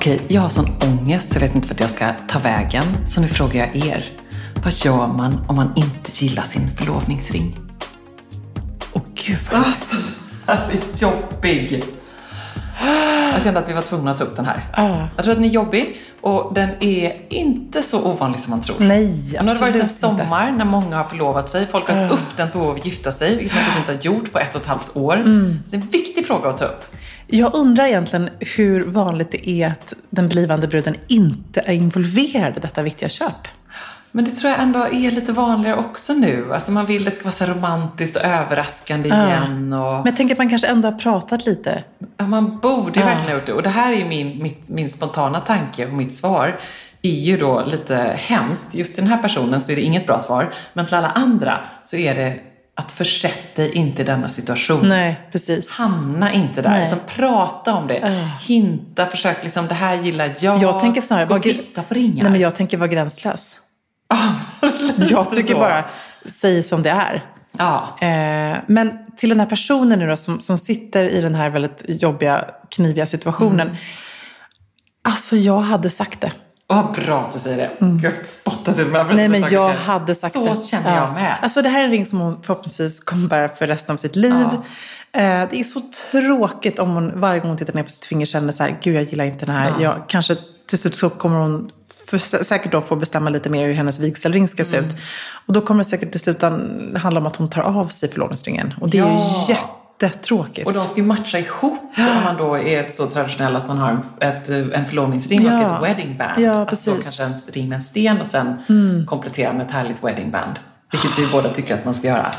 Okej, jag har sån ångest så jag vet inte vart jag ska ta vägen. Så nu frågar jag er. Vad gör man om man inte gillar sin förlovningsring? Åh gud vad Alltså, den här är jobbig. Jag kände att vi var tvungna att ta upp den här. Ja. Jag tror att den är jobbig och den är inte så ovanlig som man tror. Nej, Nu har det varit en absolut inte. sommar när många har förlovat sig. Folk har ett uppdämt behov av att gifta sig, vilket man typ inte har gjort på ett och ett halvt år. Mm. Det är en viktig fråga att ta upp. Jag undrar egentligen hur vanligt det är att den blivande bruden inte är involverad i detta viktiga köp. Men det tror jag ändå är lite vanligare också nu. Alltså man vill att det ska vara så romantiskt och överraskande igen. Och... Men jag tänker att man kanske ändå har pratat lite. Ja, man borde ju verkligen ha gjort det. Och det här är ju min, mitt, min spontana tanke och mitt svar är ju då lite hemskt. Just till den här personen så är det inget bra svar. Men till alla andra så är det att försätt dig inte i denna situation. Nej, precis. Hamna inte där, Nej. utan prata om det. Hinta, försök liksom, det här gillar jag. Jag tänker snarare, Gå och titta på ringar. Nej, men jag tänker vara gränslös. Jag tycker bara, säg som det är. Ja. Eh, men till den här personen nu då, som, som sitter i den här väldigt jobbiga, kniviga situationen. Mm. Alltså, jag hade sagt det. Vad bra att du säger det. Jag har spottat ut mig. Mm. Nej, men jag hade sagt så det. Så känner jag med. Alltså det här är en ring som hon förhoppningsvis kommer bära för resten av sitt liv. Eh, det är så tråkigt om hon varje gång hon tittar ner på sitt finger känner så här, gud jag gillar inte den här. Jag, kanske till slut så kommer hon för, säkert då få bestämma lite mer hur hennes vigselring ska se Mm. ut. Och då kommer det säkert till slut handla om att hon tar av sig förlovningsringen. Och det är Ja. ju jättetråkigt. Och de ska ju matcha ihop om man då är så traditionell att man har en, ett, en förlovningsring och Ja. ett wedding band. Ja, Alltså då precis. kanske en ring med en sten och sen komplettera med ett härligt wedding band. Vilket vi båda tycker att man ska göra.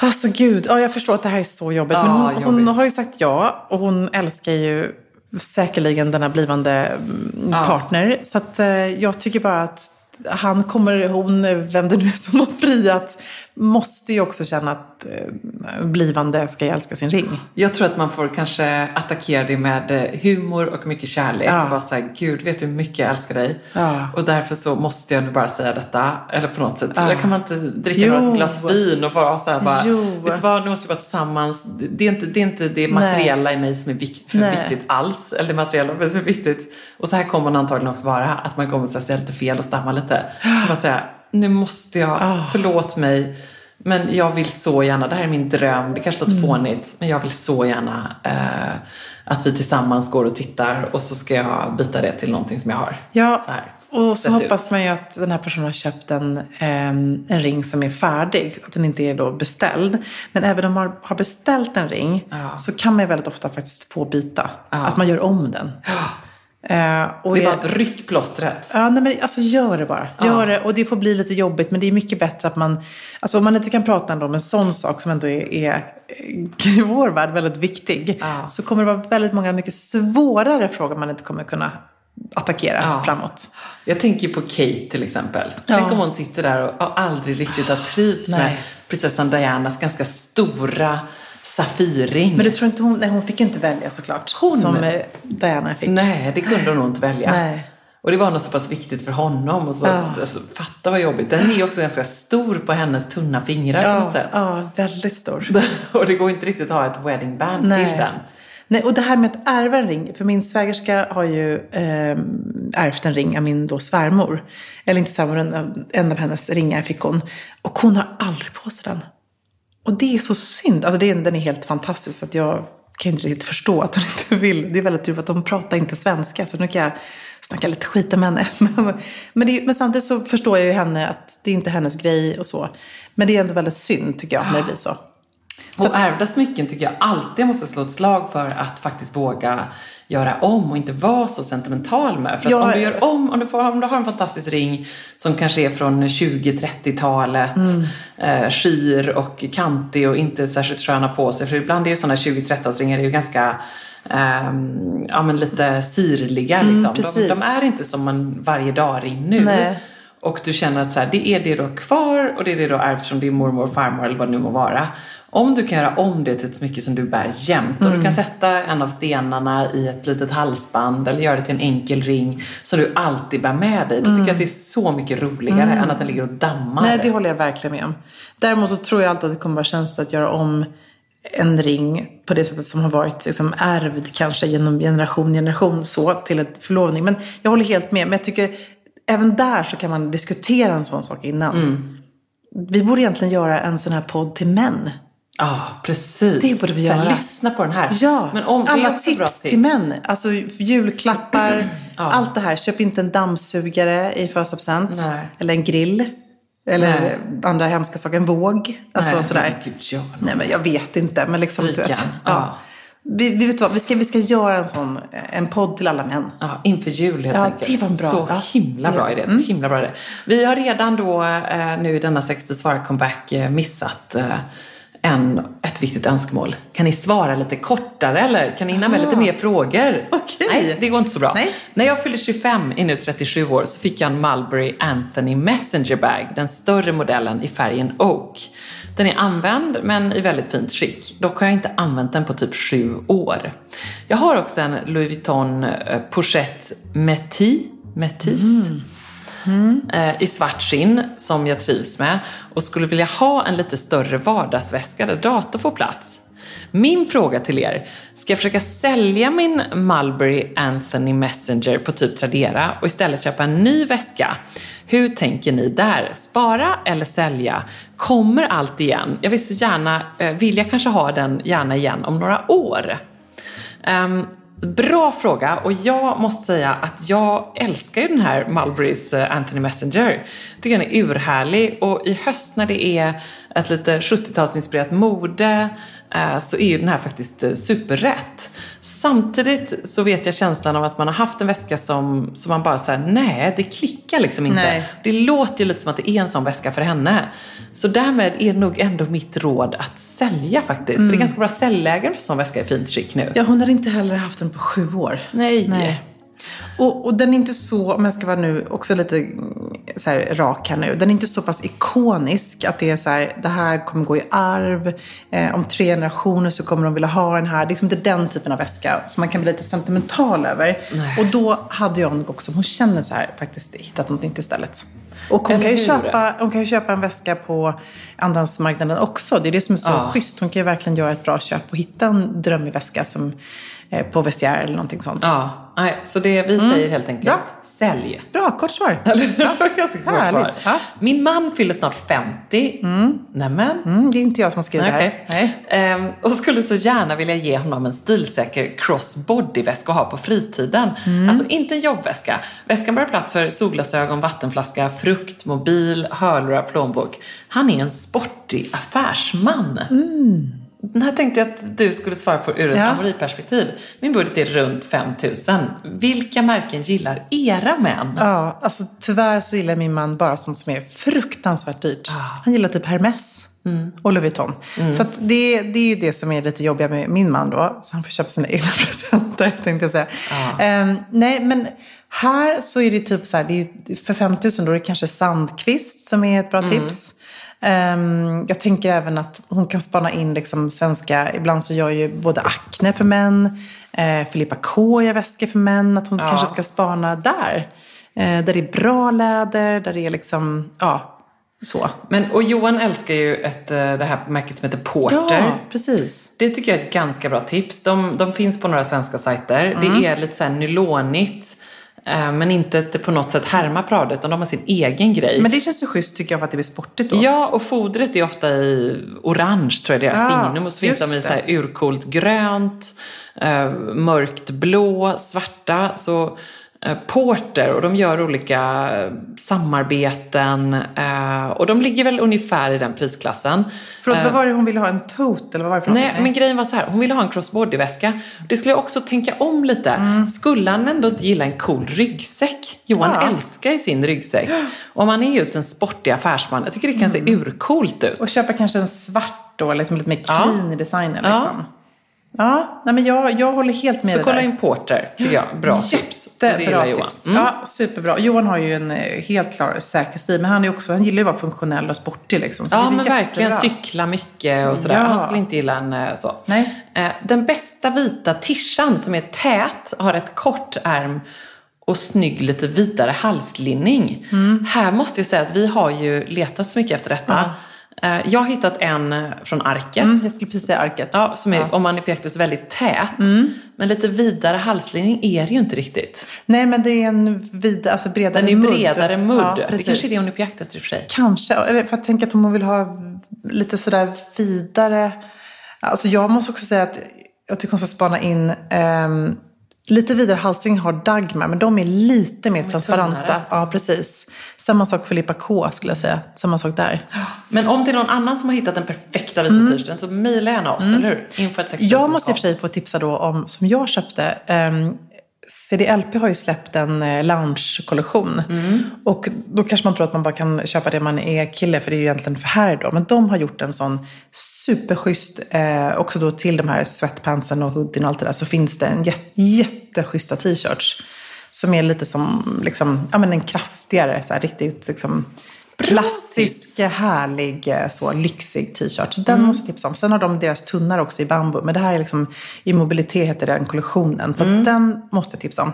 Alltså gud, ja, jag förstår att det här är så jobbigt. Ja, men hon, hon jobbigt. har ju sagt ja och hon älskar ju säkerligen denna blivande mm, partner. Så att, eh, jag tycker bara att han kommer, hon, vem det nu är som har friat, måste ju också känna att eh, blivande ska älska sin ring. Jag tror att man får kanske attackera det med eh, humor och mycket kärlek. Ja. Och vara såhär, gud vet du hur mycket jag älskar dig? Ja. Och därför så måste jag nu bara säga detta. Eller på något sätt. Så Ja. där kan man inte dricka Jo. några glas vin och bara såhär bara, Jo. vet du vad, nu måste vi vara tillsammans. Det är inte det, är inte det materiella i mig som är vikt, för Nej. viktigt alls. Eller det materiella som är viktigt. Och så här kommer man antagligen också vara. Att man kommer att säga lite fel och stamma lite. Och bara säga, nu måste jag, Ah. förlåt mig. Men jag vill så gärna, det här är min dröm, det kanske låter Mm. fånigt, men jag vill så gärna eh, att vi tillsammans går och tittar och så ska jag byta det till någonting som jag har. Ja, Så här. och så hoppas man ju att den här personen har köpt en, ehm, en ring som är färdig. Att den inte är då beställd. Men även om man har beställt en ring Ja. så kan man ju väldigt ofta faktiskt få byta. Ja. Att man gör om den. Eh, och Det är bara att ryck plåstret. Ja, nej, men alltså gör det bara. Gör det. Och det får bli lite jobbigt, men det är mycket bättre att man... Alltså om man inte kan prata om en sån sak som ändå är, är i vår värld väldigt viktig. Ja. Så kommer det vara väldigt många mycket svårare frågor man inte kommer kunna attackera Ja. framåt. Jag tänker på Kate till exempel. Ja. Tänk om hon sitter där och aldrig riktigt har trivts med prinsessan Dianas ganska stora Safirring. Men du tror inte hon... Nej, hon fick inte välja såklart. Hon? Som eh, Diana fick. Nej, det kunde hon nog inte välja. Nej. Och det var nog så pass viktigt för honom. Och så, Ja. alltså, fatta vad jobbigt. Den är också ganska stor på hennes tunna fingrar på Ja, något sätt. ja, väldigt stor. Och det går inte riktigt att ha ett wedding band Nej. till den. Nej, och det här med att ärva en ring. För min svägerska har ju eh, ärvt en ring av min då svärmor. Eller inte svärmor, en av hennes ringar fick hon. Och hon har aldrig på sig den. Och det är så synd. Alltså det den är helt fantastisk. Att jag kan ju inte riktigt förstå att hon inte vill. Det är väldigt tur för att de pratar inte svenska. Så nu kan jag snacka lite skit om henne. Men, men, det men samtidigt så förstår jag ju henne att det är inte hennes grej och så. Men det är ändå väldigt synd tycker jag när det blir så. Och ärvda smycken tycker jag alltid måste slå ett slag för att faktiskt våga göra om och inte vara så sentimental med. För att Ja, om du gör om, om du, får, om du har en fantastisk ring som kanske är från 20-30-talet, eh, skir och kantig och inte särskilt sköna på sig. För ibland är ju sådana 20-30-talsringar ju ganska ehm, ja, men lite sirliga. Liksom. de, precis. de är inte som en varje dag-ring nu. Nej. Och du känner att så här, det är det du har kvar och det är det du har ärvt från din mormor och farmor eller vad det nu må vara. Om du kan göra om det till ett smycke som du bär jämt och du kan sätta en av stenarna i ett litet halsband eller göra det till en enkel ring som du alltid bär med dig. Då tycker jag att det är så mycket roligare än att den ligger och dammar. Nej, det håller jag verkligen med om. Däremot så tror jag alltid att det kommer vara känsligt att göra om en ring på det sättet som har varit liksom ärvd kanske genom generation generation så till ett förlovning. Men jag håller helt med. Men jag tycker även där så kan man diskutera en sån sak innan. Mm. Vi borde egentligen göra en sån här podd till män. Ja, precis. Det borde vi Så här, göra. Lyssna på den här. Ja, Men om, alla tips till män. Alltså julklappar, allt det här. Köp inte en dammsugare i födelsedagspresent. Eller en grill. Eller Nej. andra hemska saker. En våg. Alltså Nej, sådär. gud, något. Nej men jag vet inte. Men liksom, du vet. Ja. Ja. Vi, vi vet vad, vi ska, vi ska göra en sån, en podd till alla män. Ja, inför jul helt Ja, enkelt. det var en bra- Så ja, himla bra idé. Så himla bra idé. Vi har redan då eh, nu i denna 60 svara comeback eh, missat eh, en, ett viktigt önskemål. Kan ni svara lite kortare eller kan ni hinna med lite mer frågor? Okej. Nej, det går inte så bra. Nej. När jag fyllde 25, är nu 37 år, så fick jag en Mulberry Anthony Messenger Bag, den större modellen i färgen Oak. Den är använd men i väldigt fint skick. Dock har jag inte använt den på typ sju år. Jag har också en Louis Vuitton eh, Pochette Métis, Métis eh, i svart skinn som jag trivs med och skulle vilja ha en lite större vardagsväska där dator får plats. Min fråga till er, ska jag försöka sälja min Mulberry Anthony Messenger på typ Tradera och istället köpa en ny väska? Hur tänker ni där? Spara eller sälja? Kommer allt igen? Jag vill så gärna, eh, vill jag kanske ha den gärna igen om några år? Um, bra fråga och jag måste säga att jag älskar ju den här Mulberrys eh, Anthony Messenger. Jag tycker den är urhärlig och i höst när det är ett lite 70-talsinspirerat mode så är ju den här faktiskt eh, superrätt. Samtidigt så vet jag känslan av att man har haft en väska som, som man bara säger nej det klickar liksom inte. Nej. Det låter ju lite som att det är en sån väska för henne. Så därmed är nog ändå mitt råd att sälja faktiskt. För det är ganska bra säljlägen för sån väska i fint skick nu. Ja, hon har inte heller haft den på sju år. Nej. Nej. Och, och den är inte så, om jag ska vara nu också lite mm, så här, rak här nu. Den är inte så pass ikonisk att det är så här, det här kommer gå i arv. Eh, om tre generationer så kommer de vilja ha den här. Det är liksom inte den typen av väska som man kan bli lite sentimental över. Nej. Och då hade jag nog också, hon känner så här, faktiskt hittat något nytt istället. Och hon kan, ju köpa, hon kan ju köpa en väska på andrahandsmarknaden också. Det är det som är så Ja. schysst. Hon kan ju verkligen göra ett bra köp och hitta en drömmig väska som, på vestiär eller någonting sånt. Ja, nej, så det vi säger helt enkelt, Bra. sälj. Bra, kort svar. Härligt. Ja. Min man fyller snart 50. Nämen. Mm, det är inte jag som har skrivit Nej, det här. Nej. Ehm, och skulle så gärna vilja ge honom en stilsäker crossbody-väska att ha på fritiden. Mm. Alltså inte en jobbväska. Väskan bör ha plats för solglasögon, vattenflaska, frukt, mobil, hörlurar, plånbok. Han är en sportig affärsman. Den här tänkte jag att du skulle svara på ur ett Ja. amoriperspektiv. Min budget är runt 5000. Vilka märken gillar era män? Ja, alltså tyvärr så gillar min man bara sånt som är fruktansvärt dyrt. Han gillar typ Hermes och Louis Vuitton. Så att det, det är ju det som är lite jobbiga med min man då. Så han får köpa sina egna presenter, tänkte jag säga. Ehm, nej, men här så är det typ så här, det är ju, för 5000 då är det kanske Sandqvist som är ett bra tips. Ehm, jag tänker även att hon kan spana in liksom svenska, ibland så gör ju både Acne för män, eh, Filippa K gör väskor för män, att hon kanske ska spana där. Eh, där det är bra läder, där det är liksom, ja, så. Men, och Johan älskar ju ett, eh, det här märket som heter Porter. Ja, precis. Det tycker jag är ett ganska bra tips. De, de finns på några svenska sajter. Mm. Det är lite så här nylonigt. Eh, Men inte på något sätt härmar Prada utan de har sin egen grej. Men det känns ju schysst tycker jag för att det blir sportigt då. Ja, och fodret är ofta i orange tror jag deras Ja, signum. Och så finns de i så här urcoolt grönt, eh, mörkt blå, svarta. Så Porter och de gör olika eh, samarbeten eh, och de ligger väl ungefär i den prisklassen. Förlåt, vad var det hon ville ha? En tote eller vad var det för Nej, men grejen var så här, hon ville ha en crossbody-väska. Det skulle jag också tänka om lite. Mm. Skulle han ändå inte gilla en cool ryggsäck? Johan Ja. älskar ju sin ryggsäck. Och om han är just en sportig affärsman, jag tycker det kan se Mm. urcoolt ut. Och köpa kanske en svart då, liksom lite mer Ja. clean i designen. Ja. Liksom. Ja, nej men jag, jag håller helt med Så dig kolla där. in Porter, tycker jag. Bra tips. Jättebra Johan. tips. Mm. Ja, superbra. Johan har ju en eh, helt klar säker stil, men han, är också, han gillar ju att vara funktionell och sportig. Liksom, så Ja, men verkligen cykla mycket och sådär. Ja. Han skulle inte gilla en eh, så. Nej. Eh, Den bästa vita tishan som är tät, har ett kort ärm och snygg lite vidare halslinning. Mm. Här måste jag säga att vi har ju letat så mycket efter detta. Eh, Jag har hittat en eh, från Arket. Mm, jag skulle precis säga arket. Ja, som är, om man är på jakt ut väldigt tät. Mm. Men lite vidare halslinning är det ju inte riktigt. Nej, men det är en vid, alltså bredare Den är mudd. bredare mudd. Ja, det kanske är det hon är på jakt efter i och för sig. Kanske, eller för att tänka att om hon vill ha lite sådär vidare. Alltså jag måste också säga att jag tycker hon ska spana in ehm, lite vidare halsring har Dagmar, men de är lite mer transparenta. tunnare. Ja, precis. Samma sak för Filippa K skulle jag säga. Samma sak där. Men om det är någon annan som har hittat den perfekta vita t-shirten så mejla gärna oss, eller hur? Info Mm. Jag måste i och för sig få tipsa då om, som jag köpte, um, CDLP har ju släppt en eh, lounge-kollektion. Och då kanske man tror att man bara kan köpa det man är kille, för det är ju egentligen för här då. Men de har gjort en sån superschysst, eh, också då till de här sweatpantsen och hoodien och allt det där, så finns det en jät- jätteschyssta t-shirts. Som är lite som, liksom, ja men en kraftigare, så här, riktigt liksom, klassisk, härlig, eh, så lyxig t-shirt. Den måste jag tipsa om. Sen har de deras tunnare också i bambu. Men det här är liksom, i mobilitet heter den kollektionen. Så att den måste jag tipsa om.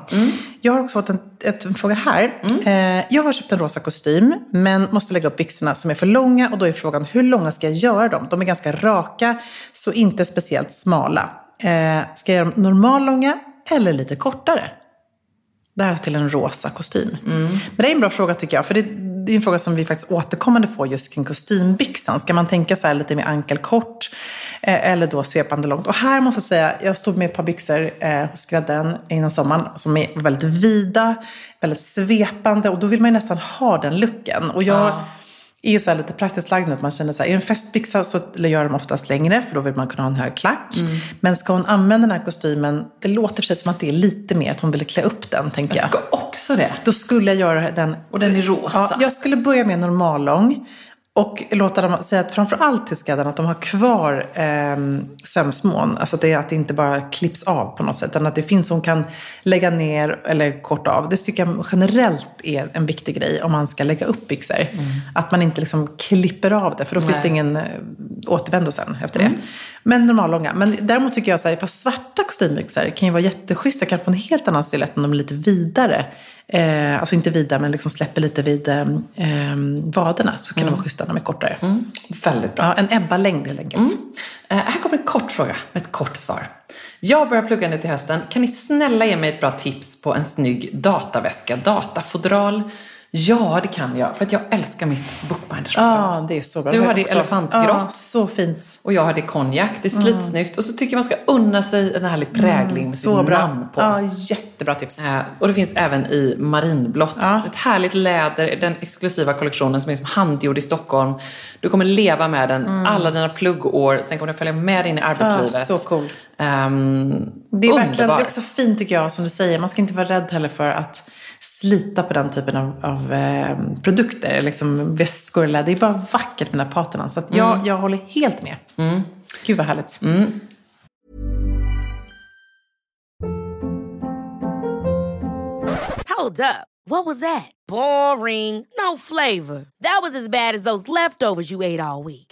Jag har också fått en, ett, en fråga här. Eh, jag har köpt en rosa kostym, men måste lägga upp byxorna som är för långa. Och då är frågan, hur långa ska jag göra dem? De är ganska raka, så inte speciellt smala. Eh, ska jag göra dem normallånga eller lite kortare? Det här är till en rosa kostym. Men det är en bra fråga tycker jag. För det, det är en fråga som vi faktiskt återkommande får just kring kostymbyxan. Ska man tänka så här lite mer ankelkort eh, eller då svepande långt? Och här måste jag säga, jag stod med ett par byxor eh, hos skräddaren innan sommaren som är väldigt vida, väldigt svepande och då vill man ju nästan ha den looken. Och jag är ju så här lite praktiskt lagd att man känner så här, är det en festbyxa så gör de oftast längre för då vill man kunna ha en hög klack. Men ska hon använda den här kostymen, det låter för sig som att det är lite mer att hon vill klä upp den, tänker jag. Jag också det. Då skulle jag göra den... Och den är rosa. Ja, jag skulle börja med normallång. Och låta dem säga att framförallt till skräddaren att de har kvar eh, sömsmån. Alltså att det, att det inte bara klipps av på något sätt. Utan att det finns som kan lägga ner eller korta av. Det tycker jag generellt är en viktig grej om man ska lägga upp byxor. Att man inte liksom klipper av det. För då finns det Nej. ingen eh, återvändo sen efter det. Men normallånga. Men däremot tycker jag att par svarta kostymbyxor kan ju vara jätteschyssta. Kan få en helt annan stilett om de är lite vidare. Eh, alltså inte vida men liksom släpper lite vid eh, eh, vaderna. Så kan de vara schyssta när de är kortare. Väldigt bra. Ja, en Ebba-längd helt enkelt. Eh, här kommer en kort fråga med ett kort svar. Jag börjar plugga nu till hösten. Kan ni snälla ge mig ett bra tips på en snygg dataväska? Datafodral? Ja, det kan jag. För att jag älskar mitt bookbindersfodral. Ja, det är så bra. Du har det elefantgrått. Ja, så fint. Och jag har det konjak. Det är slitsnyggt. Och så tycker jag man ska unna sig en härlig prägling med Så bra. namn på. Ja, jättebra tips. Eh, och det finns även i marinblått. Ja. Ett härligt läder, den exklusiva kollektionen som är som handgjord i Stockholm. Du kommer leva med den alla dina pluggår. Sen kommer den följa med in i Mm. Arbetslivet. så cool. Ehm, Det är, verkligen, det är också fint tycker jag, som du säger. Man ska inte vara rädd heller för att slita på den typen av, av eh, produkter. Liksom väskor. Eller, det är bara vackert med den här patina. Så att jag, jag håller helt med. Gud vad härligt. Hold up. What was that? Boring. No flavor. That was as bad as those leftovers you ate all week.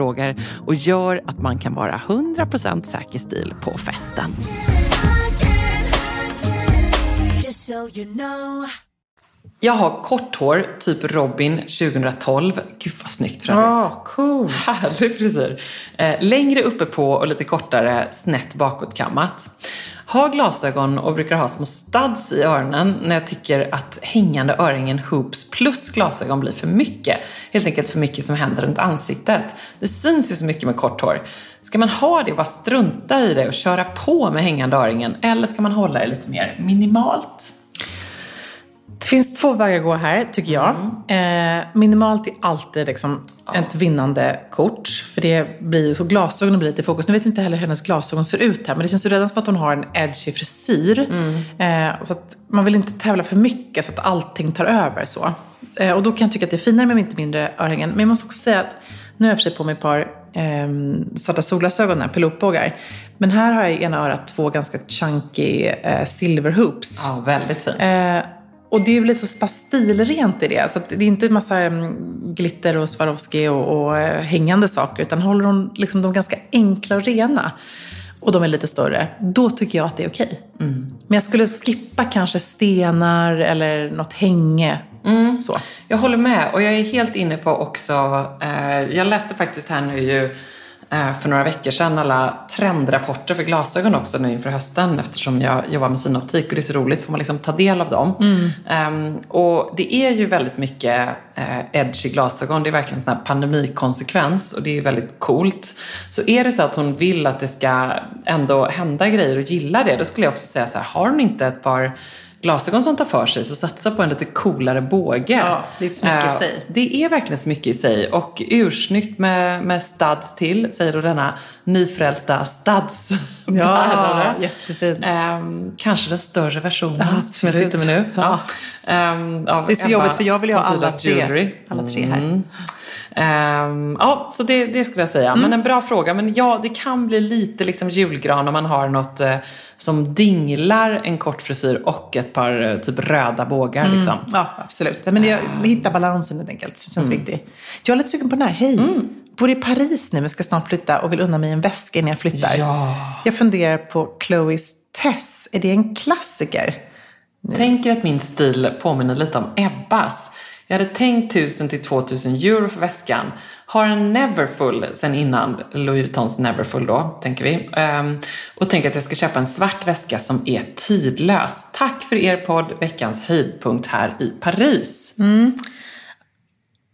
frågor och gör att man kan vara 100% säker stil på festen. Jag har kort hår, typ Robin 2012. Gud vad snyggt för övrigt. Oh, coolt. Härlig frisyr. Eh, längre uppe på och lite kortare snett bakåtkammat. Har glasögon och brukar ha små studs i öronen när jag tycker att hängande örhängen hoops plus glasögon blir för mycket. Helt enkelt för mycket som händer runt ansiktet. Det syns ju så mycket med kort hår. Ska man ha det och bara strunta i det och köra på med hängande örhängen eller ska man hålla det lite mer minimalt? Det finns två vägar att gå här, tycker jag. Mm. Eh, minimalt är alltid liksom. Ett vinnande kort. För det blir så glasögonen blir lite i fokus. Nu vet vi inte heller hur hennes glasögon ser ut här. Men det känns ju redan som att hon har en edgy frisyr. Mm. Eh, så att man vill inte tävla för mycket så att allting tar över så. Eh, och då kan jag tycka att det är finare med lite mindre örhängen. Men jag måste också säga att nu har jag för sig på mig ett par eh, svarta solglasögon, pilotbågar. Men här har jag i ena örat två ganska chunky eh, silverhoops. Ja, väldigt fint. Och det blir så pass stilrent i det. Så det är inte en massa mm, glitter och Swarovski och, och eh, hängande saker. Utan håller de liksom de ganska enkla och rena. Och de är lite större. Då tycker jag att det är okej. Mm. Men jag skulle skippa kanske stenar eller något hänge. Mm. Så. Jag håller med. Och jag är helt inne på också. Eh, jag läste faktiskt här nu ju för några veckor sedan alla trendrapporter för glasögon också nu inför hösten eftersom jag jobbar med synoptik och det är så roligt får man liksom ta del av dem. Mm. Um, och det är ju väldigt mycket uh, edgy glasögon, det är verkligen en sån här pandemikonsekvens och det är väldigt coolt. Så är det så att hon vill att det ska ändå hända grejer och gilla det, då skulle jag också säga så här, har hon inte ett par glasögon som tar för sig, så satsa på en lite coolare båge. Ja, det är smycke i uh, sig. Det är verkligen smycke i sig. Och ursnyggt med, med studs till, säger då denna nyfrälsta studs Ja, jättefint. Um, kanske den större versionen ja, som jag sitter med nu. Ja. Um, det är så Ebba jobbigt för jag vill ju ha alla tre, alla tre här. Mm. Um, ja, så det, det, skulle jag säga. Mm. Men en bra fråga. Men ja, det kan bli lite liksom julgran om man har något uh, som dinglar en kort frisyr och ett par uh, typ röda bågar. Mm. Liksom. Ja, absolut. Men det, hitta balansen helt enkelt. Det känns mm. viktigt. Jag är lite sugen på den här. Hej! Mm. Bor i Paris nu men ska snart flytta och vill unna mig en väska innan jag flyttar. Ja. Jag funderar på Chloes Tess. Är det en klassiker? Nu. Tänker att min stil påminner lite om Ebbas. Jag hade tänkt 1000 till 2000 euro för väskan. Har en Neverfull sen innan, Louis Vuittons Neverfull då, tänker vi. Ehm, och tänker att jag ska köpa en svart väska som är tidlös. Tack för er podd, veckans höjdpunkt här i Paris. Mm.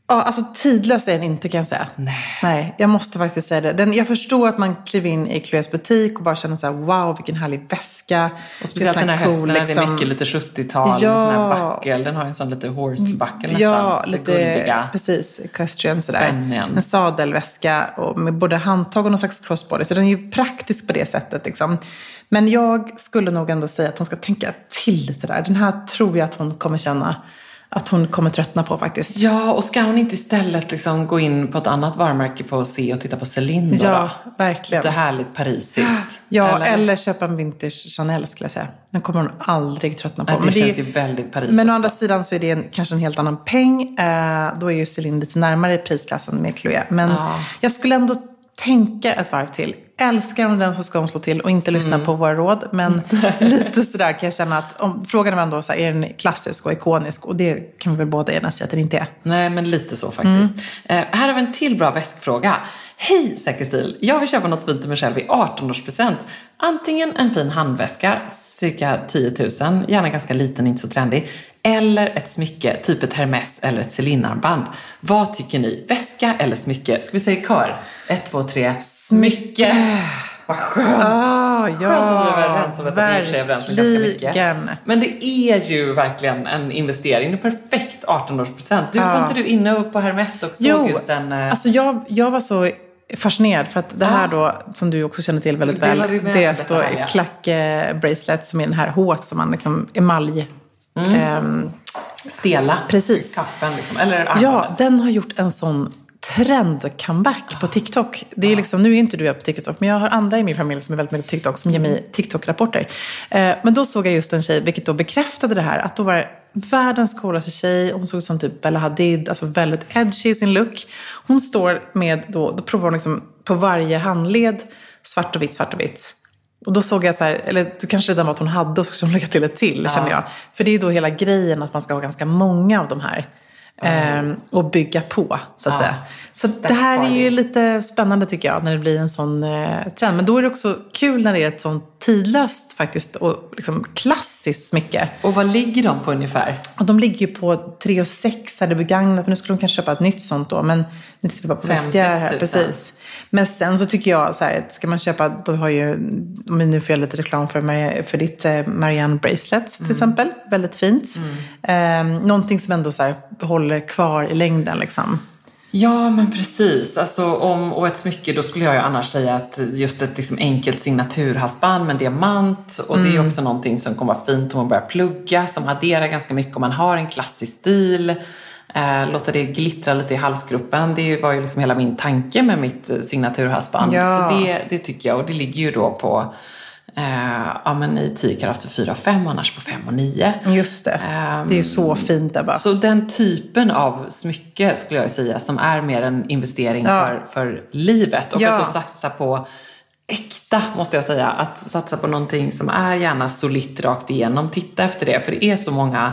Ja, alltså tidlös är den inte kan jag säga. Nej. Nej, jag måste faktiskt säga det. Den, jag förstår att man kliver in i Chloés butik och bara känner så här, wow, vilken härlig väska. Och speciellt den här cool, hösten, det är liksom- mycket lite 70-tal, Ja. sån här backel. Den har en sån lite horse-backel nästan. Ja, lite lite, gulliga. precis, equestrian sådär. Spänningen. En sadelväska och med både handtag och någon slags crossbody. Så den är ju praktisk på det sättet. Liksom. Men jag skulle nog ändå säga att hon ska tänka till lite där. Den här tror jag att hon kommer känna att hon kommer tröttna på faktiskt. Ja, och ska hon inte istället liksom gå in på ett annat varumärke på se och titta på Celine då? Ja, verkligen. Lite härligt parisiskt. Ja, eller? köpa en vintage Chanel skulle jag säga. Den kommer hon aldrig tröttna på. Ja, det Men känns är- ju väldigt Paris Men å också. andra sidan så är det en, kanske en helt annan peng. Eh, då är ju Celine lite närmare i prisklassen med Chloé. Men Ja. jag skulle ändå tänka ett varv till. Älskar hon den så ska hon slå till och inte lyssna Mm. på våra råd. Men lite sådär kan jag känna att om, frågan är ändå så här, är den klassisk och ikonisk? Och det kan vi väl båda gärna säga att den inte är. Nej, men lite så faktiskt. Mm. Eh, här har vi en till bra väskfråga. Hej Säker stil! Jag vill köpa något fint till mig själv i 18-årspresent. Antingen en fin handväska, cirka 10 000, gärna ganska liten, inte så trendig. Eller ett smycke, typ ett Hermes eller ett Celine-armband. Vad tycker ni? Väska eller smycke? Ska vi säga i kör? Ett, två, tre. Smycke! Vad skönt! Ah, Skönt att vi är överens om detta. Vi är överens om ganska mycket. Men det är ju verkligen en investering. Det är perfekt 18-årspresent. Du, Var inte du inne på Hermes och såg Jo, just den? eh, alltså jag, jag var så fascinerad för att det här då, som du också känner till väldigt väl, deras då klack-bracelet som är den här hårt som man liksom, emalj. Ehm, Stela. Precis. Kaffen liksom. Eller ja, armbandet. den har gjort en sån trend-comeback på TikTok. Det är liksom, nu är inte du på TikTok, men jag har andra i min familj som är väldigt mycket på TikTok som ger mig TikTok-rapporter. Eh, men då såg jag just en tjej, vilket då bekräftade det här, att då var det världens coolaste tjej. Hon såg ut som typ Bella Hadid, alltså väldigt edgy i sin look. Hon står med, då, då provar hon liksom på varje handled, svart och vitt, svart och vitt. Och då såg jag så här, eller det kanske redan var att hon hade och så skulle hon lägga till ett till, känner jag. För det är då hela grejen att man ska ha ganska många av de här. Ehm, och bygga på, så att Ja. säga. Så att det här är ju lite spännande tycker jag, när det blir en sån eh, trend. Men då är det också kul när det är ett sånt tidlöst faktiskt och liksom klassiskt smycke. Och vad ligger de på ungefär? Och de ligger ju på 3 och 6 är det begagnat. Men nu skulle de kanske köpa ett nytt sånt då. Men nu tittar vi bara på Fem, vestiär här. sex Precis. Men sen så tycker jag så här, ska man köpa, då har ju, om vi nu får göra lite reklam för, Maria- för ditt eh, Marianne Bracelets till exempel. Väldigt fint. Eh, någonting som ändå så här, håller kvar i längden liksom. Ja, men precis. Alltså, om, och ett smycke, då skulle jag ju annars säga att just ett liksom enkelt signaturhalsband med diamant. Och det är ju också någonting som kommer vara fint om man börjar plugga, som adderar ganska mycket om man har en klassisk stil. Eh, låta det glittra lite i halsgruppen. Det var ju liksom hela min tanke med mitt eh, signaturhalsband. Ja. Så det, det tycker jag. Och det ligger ju då på eh, ja, men i 10 karat för 4 och 5, annars på 5 och 9. Just det. Ehm, det är så fint där bara. Så den typen av smycke skulle jag säga som är mer en investering Ja. för, för livet. Och Ja. att då satsa på äkta, måste jag säga. Att satsa på någonting som är gärna solitt rakt igenom. Titta efter det, för det är så många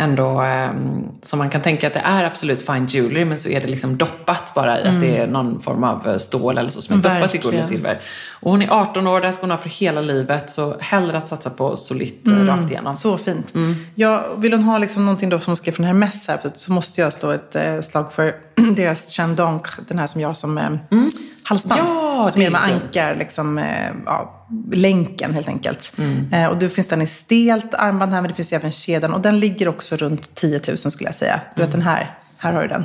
ändå ehm, som man kan tänka att det är absolut fine jewelry men så är det liksom doppat bara i att det är någon form av eh, stål eller så som är doppat i guld och Verkligen. silver. Och hon är 18 år, det här ska hon ha för hela livet så hellre att satsa på solitt mm. rakt igenom. Så fint. Mm. Ja, vill hon ha liksom någonting då som skrev från Hermes här så måste jag slå ett eh, slag för deras Chandonk, den här som jag som eh, halsband. Mm. Ja, som är med ankar, liksom, eh, ja, länken helt enkelt. Mm. Eh, och då finns den i stelt armband här, men det finns ju även kedjan. Och den ligger också runt 10 000 skulle jag säga. Du vet den här, här har du den.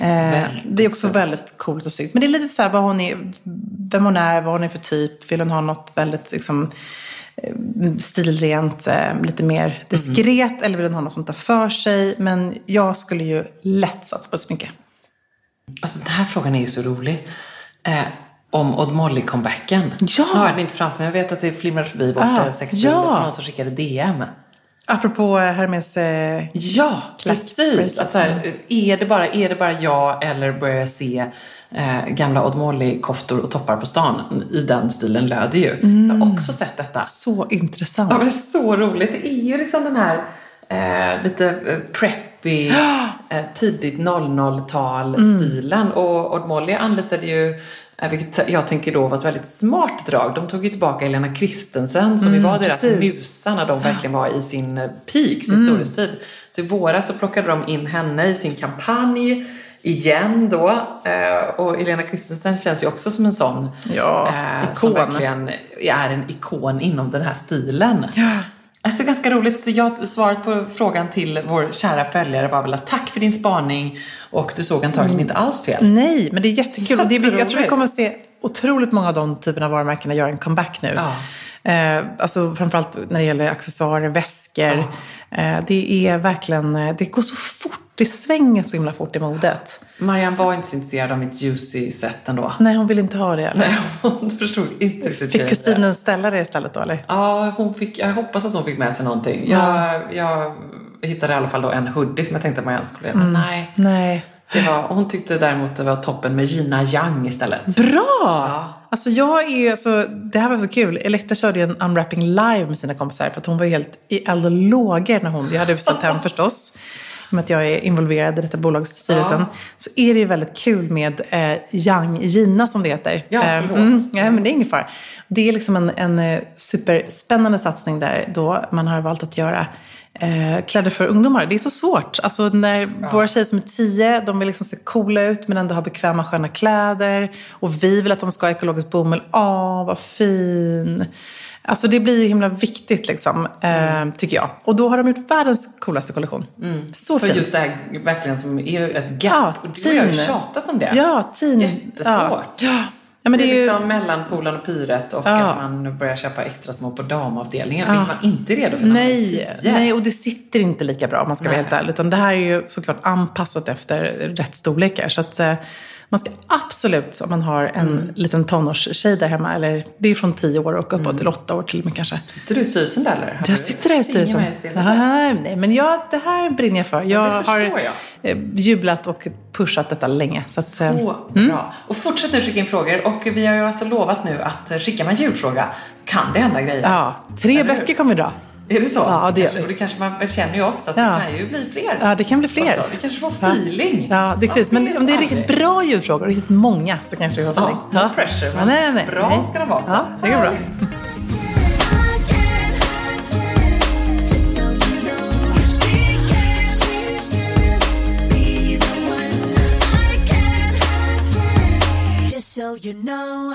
Eh, det är också fint. väldigt coolt och snyggt. Men det är lite så här vad hon är, vem hon är, vad hon är för typ. Vill hon ha något väldigt liksom, eh, stilrent, eh, lite mer diskret eller vill hon ha något sånt där för sig? Men jag skulle ju lätt satsa på ett smycke. Alltså den här frågan är ju så rolig. Eh, om Odd Molly-comebacken. Ja! Har jag den inte framför mig. Jag vet att det flimrar förbi vårt Ah, ah, sexbil ja. från någon som skickade DM. Apropå eh, Hermes... Eh, Ja, precis. Att så här, är, det bara, är det bara jag eller börjar jag se eh, gamla Odd Molly-koftor och toppar på stan i den stilen löd ju. Jag har också sett detta. så intressant. Ja, men så roligt. Det är ju liksom den här eh, lite eh, preppy, eh, tidigt 00-tal-stilen. Och Odd Molly anlitade ju, eh, vilket jag tänker då var ett väldigt smart drag. De tog ju tillbaka Helena Christensen som ju var deras precis. musa när de verkligen var i sin eh, peak, sin storhetstid. Så i våras så plockade de in henne i sin kampanj. igen då. Eh, och Elena Christensen känns ju också som en sån Ja, eh, som verkligen är en ikon inom den här stilen. Ja. Alltså ganska roligt, så jag, svaret på frågan till vår kära följare var väl att tack för din spaning och du såg antagligen inte alls fel. Nej, men det är jättekul. Det är, jag tror vi kommer att se otroligt många av de typerna av varumärkena göra en comeback nu. Ja. Eh, alltså framförallt när det gäller accessoarer, väskor. Eh, det är verkligen, eh, det går så fort. Det svänger så himla fort i modet. Marianne var inte så intresserad av mitt juicy set ändå. Nej, hon vill inte ha det. Eller? Nej, hon förstod inte riktigt Fick kusinen ställa det istället då, eller? Ja, hon fick, jag hoppas att hon fick med sig någonting. Jag, jag hittade i alla fall då en hoodie som jag tänkte att Marianne skulle göra, men nej. Nej. Det var, hon tyckte däremot det var toppen med Gina Yang istället. Bra! Alltså jag är alltså, det här var så kul. Elektra körde ju en unwrapping live med sina kompisar för att hon var helt i eld och lågor när hon, jag hade beställt hem förstås. I och med att jag är involverad i detta bolagsstyrelsen. Så är det ju väldigt kul med eh, Yang Gina som det heter. Ja, Eh, förlåt. ja, men det är ingen fara. Det är liksom en, en eh, superspännande satsning där då man har valt att göra eh, kläder för ungdomar. Det är så svårt. Alltså när våra tjejer som är tio, de vill liksom se coola ut men ändå ha bekväma sköna kläder. Och vi vill att de ska ha ekologisk bomull. Åh, vad fin. Alltså det blir ju himla viktigt liksom, eh, tycker jag. Och då har de gjort världens coolaste kollektion. Så För fin. just det här verkligen som är ett gap. Ja, och du har ju teen. tjatat om det. Ja, teen. Jättesvårt. Ja, ja. Ja men det är ju... liksom mellan Polan och Pyret och Ja. att man börjar köpa extra små på damavdelningen. Ja. Man inte redo för Nej, nej, och det sitter inte lika bra om man ska vara Nej. helt ärlig. Utan det här är ju såklart anpassat efter rätt storlekar. Så att eh, man ska absolut, om man har en Mm. liten tonårstjej där hemma, eller det är från tio år och uppåt till åtta år till och med kanske. Sitter du i styrelsen där eller? Jag sitter där i styrelsen. spelet? Nej, men jag, det här brinner jag för. Jag har jag. eh, jublat och pushat detta länge. Så att, eh, Så bra. Och fortsätt nu skicka in frågor. Och vi har ju alltså lovat nu att eh, skickar man julfråga kan det hända grejer. ja, tre Eller hur? böcker kommer vi dra. Är det så? Ja, det kanske. Och det kanske man känner ju oss, att Ja. det kan ju bli fler. Ja, det kan bli fler. Också. Vi kanske får feeling. Ja, det är kris. Men om det är riktigt bra julfrågor, riktigt många, så kanske vi har feeling. Ja, no pressure. Ja, Men nej, nej, bra nej. ska de vara. Ja, det går bra. So you know,